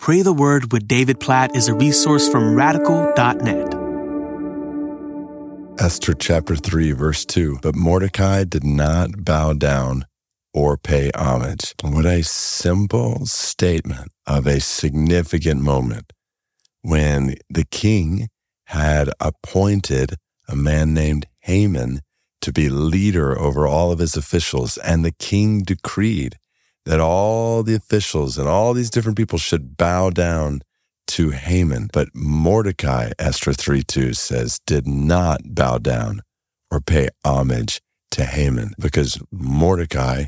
Pray the Word with David Platt is a resource from radical.net. Esther chapter 3, verse 2. But Mordecai did not bow down or pay homage. What a simple statement of a significant moment when the king had appointed a man named Haman to be leader over all of his officials. And the king decreed that all the officials and all these different people should bow down to Haman. But Mordecai, Esther 3 2 says, did not bow down or pay homage to Haman because Mordecai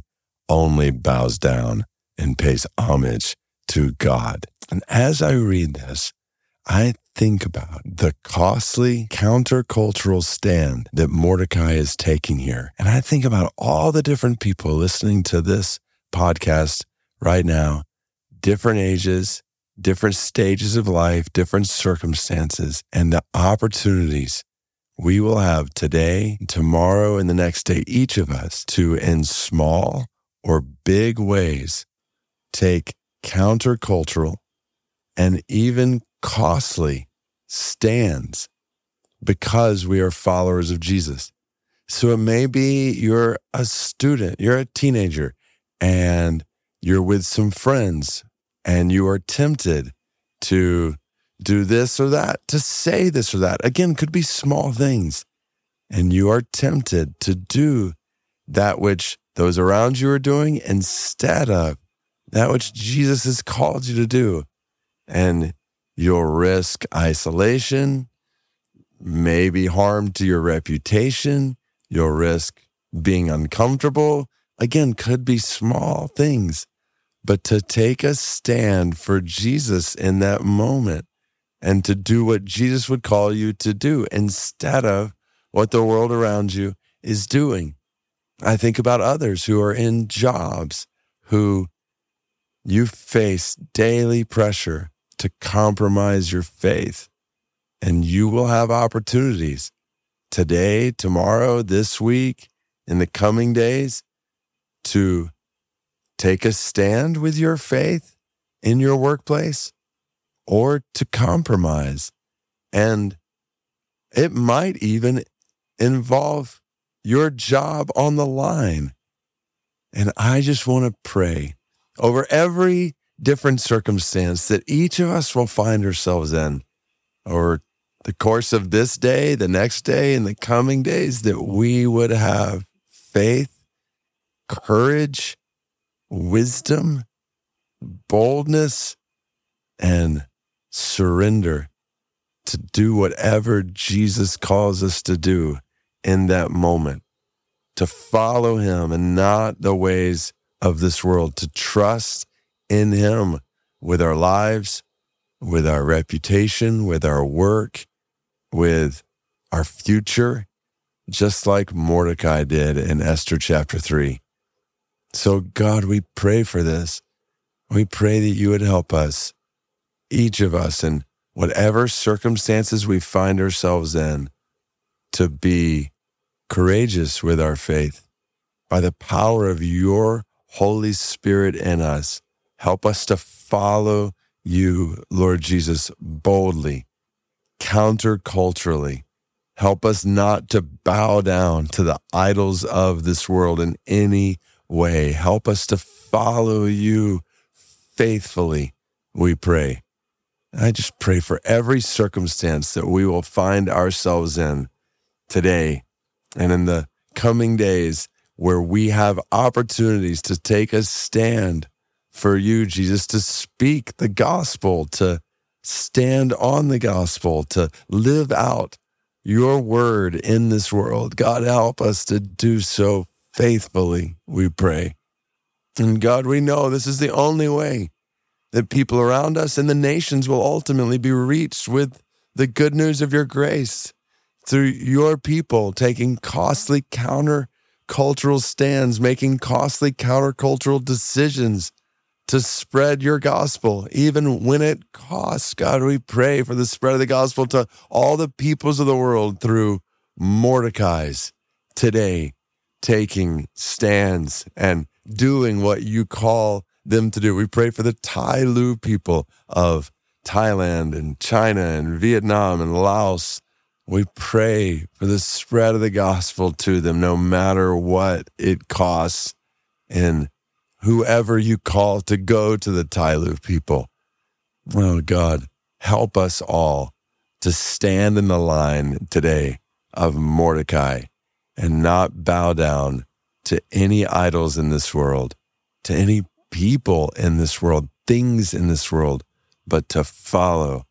only bows down and pays homage to God. And as I read this, I think about the costly countercultural stand that Mordecai is taking here. And I think about all the different people listening to this podcast right now, different ages, different stages of life, different circumstances, and the opportunities we will have today, tomorrow, and the next day, each of us to, in small or big ways, take countercultural and even costly stands because we are followers of Jesus. So it may be you're a student, you're a teenager, and you're with some friends and you are tempted to do this or that, to say this or that. Again, could be small things. And you are tempted to do that which those around you are doing instead of that which Jesus has called you to do. And you'll risk isolation, maybe harm to your reputation. You'll risk being uncomfortable. Again, could be small things but to take a stand for Jesus in that moment and to do what Jesus would call you to do instead of what the world around you is doing. I think about others who are in jobs who you face daily pressure to compromise your faith, and you will have opportunities today, tomorrow, this week, in the coming days to take a stand with your faith in your workplace or to compromise. And it might even involve your job on the line. And I just want to pray over every different circumstance that each of us will find ourselves in over the course of this day, the next day, and the coming days, that we would have faith, courage, wisdom, boldness, and surrender to do whatever Jesus calls us to do in that moment, to follow him and not the ways of this world, to trust in him with our lives, with our reputation, with our work, with our future, just like Mordecai did in Esther chapter 3. So, God, we pray for this. We pray that you would help us, each of us, in whatever circumstances we find ourselves in, to be courageous with our faith. By the power of your Holy Spirit in us, help us to follow you, Lord Jesus, boldly, counterculturally. Help us not to bow down to the idols of this world in any way. Help us to follow you faithfully, we pray. I just pray for every circumstance that we will find ourselves in today and in the coming days where we have opportunities to take a stand for you, Jesus, to speak the gospel, to stand on the gospel, to live out your word in this world. God, help us to do so faithfully, we pray. And God, we know this is the only way that people around us and the nations will ultimately be reached with the good news of your grace through your people taking costly counter-cultural stands, making costly countercultural decisions to spread your gospel, even when it costs. God, we pray for the spread of the gospel to all the peoples of the world through Mordecai's today taking stands and doing what you call them to do. We pray for the Tai Lu people of Thailand and China and Vietnam and Laos. We pray for the spread of the gospel to them, no matter what it costs. And whoever you call to go to the Tai Lu people, oh God, help us all to stand in the line today of Mordecai and not bow down to any idols in this world, to any people in this world, things in this world, but to follow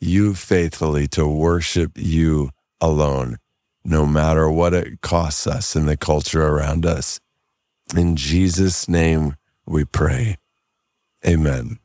you faithfully, to worship you alone, no matter what it costs us in the culture around us. In Jesus' name we pray. Amen.